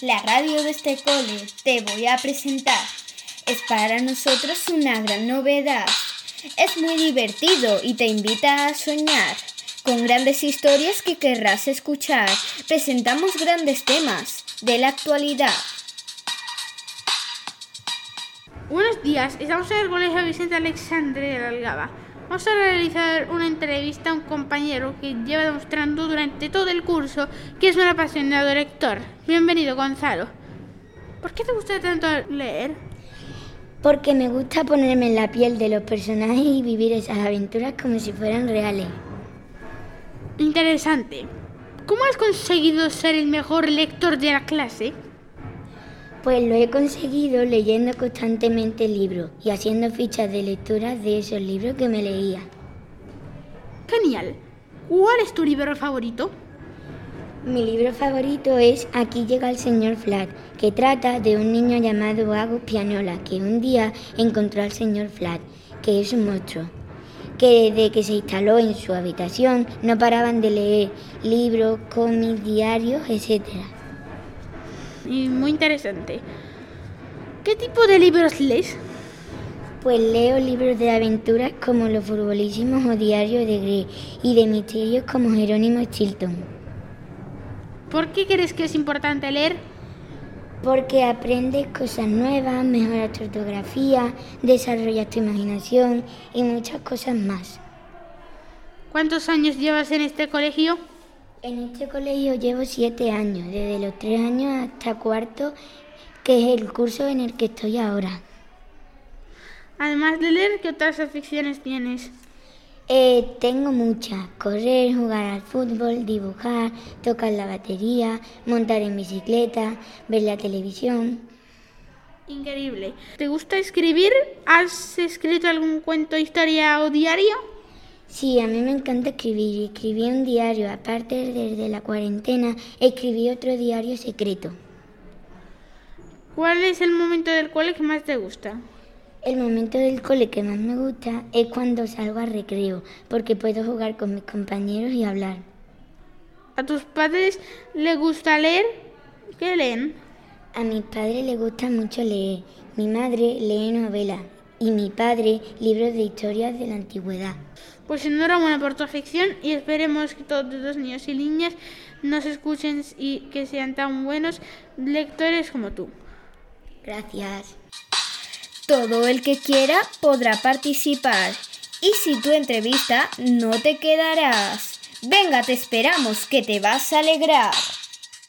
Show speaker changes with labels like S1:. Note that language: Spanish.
S1: la radio de este cole te voy a presentar. Es para nosotros una gran novedad. Es muy divertido y te invita a soñar. Con grandes historias que querrás escuchar, presentamos grandes temas de la actualidad.
S2: Buenos días, estamos en el Colegio Vicente Alexandre de Algaba. Vamos a realizar una entrevista a un compañero que lleva demostrando durante todo el curso que es un apasionado lector. Bienvenido, Gonzalo. ¿Por qué te gusta tanto leer?
S3: Porque me gusta ponerme en la piel de los personajes y vivir esas aventuras como si fueran reales.
S2: Interesante. ¿Cómo has conseguido ser el mejor lector de la clase?
S3: Pues lo he conseguido leyendo constantemente libros y haciendo fichas de lectura de esos libros que me leía.
S2: Genial. ¿Cuál es tu libro favorito?
S3: Mi libro favorito es Aquí llega el señor Flat, que trata de un niño llamado Agus Pianola, que un día encontró al señor Flat, que es un monstruo, que desde que se instaló en su habitación no paraban de leer libros, cómics, diarios, etcétera
S2: y muy interesante. ¿Qué tipo de libros lees?
S3: Pues leo libros de aventuras como Los Furbolísimos o Diario de Grey y de misterios como Jerónimo Chilton.
S2: ¿Por qué crees que es importante leer?
S3: Porque aprendes cosas nuevas, mejoras tu ortografía, desarrollas tu imaginación y muchas cosas más.
S2: ¿Cuántos años llevas en este colegio?
S3: En este colegio llevo siete años, desde los tres años hasta cuarto, que es el curso en el que estoy ahora.
S2: Además de leer, ¿qué otras aficiones tienes?
S3: Eh, tengo muchas. Correr, jugar al fútbol, dibujar, tocar la batería, montar en bicicleta, ver la televisión.
S2: Increíble. ¿Te gusta escribir? ¿Has escrito algún cuento, historia o diario?
S3: Sí, a mí me encanta escribir. Escribí un diario, aparte desde la cuarentena, escribí otro diario secreto.
S2: ¿Cuál es el momento del cole que más te gusta?
S3: El momento del cole que más me gusta es cuando salgo a recreo, porque puedo jugar con mis compañeros y hablar.
S2: ¿A tus padres les gusta leer? ¿Qué leen?
S3: A mis padres les gusta mucho leer. Mi madre lee novelas y mi padre libros de historias de la antigüedad.
S2: Pues enhorabuena por tu afición y esperemos que todos los niños y niñas nos escuchen y que sean tan buenos lectores como tú.
S3: Gracias.
S1: Todo el que quiera podrá participar. Y si tu entrevista no te quedarás. Venga, te esperamos, que te vas a alegrar.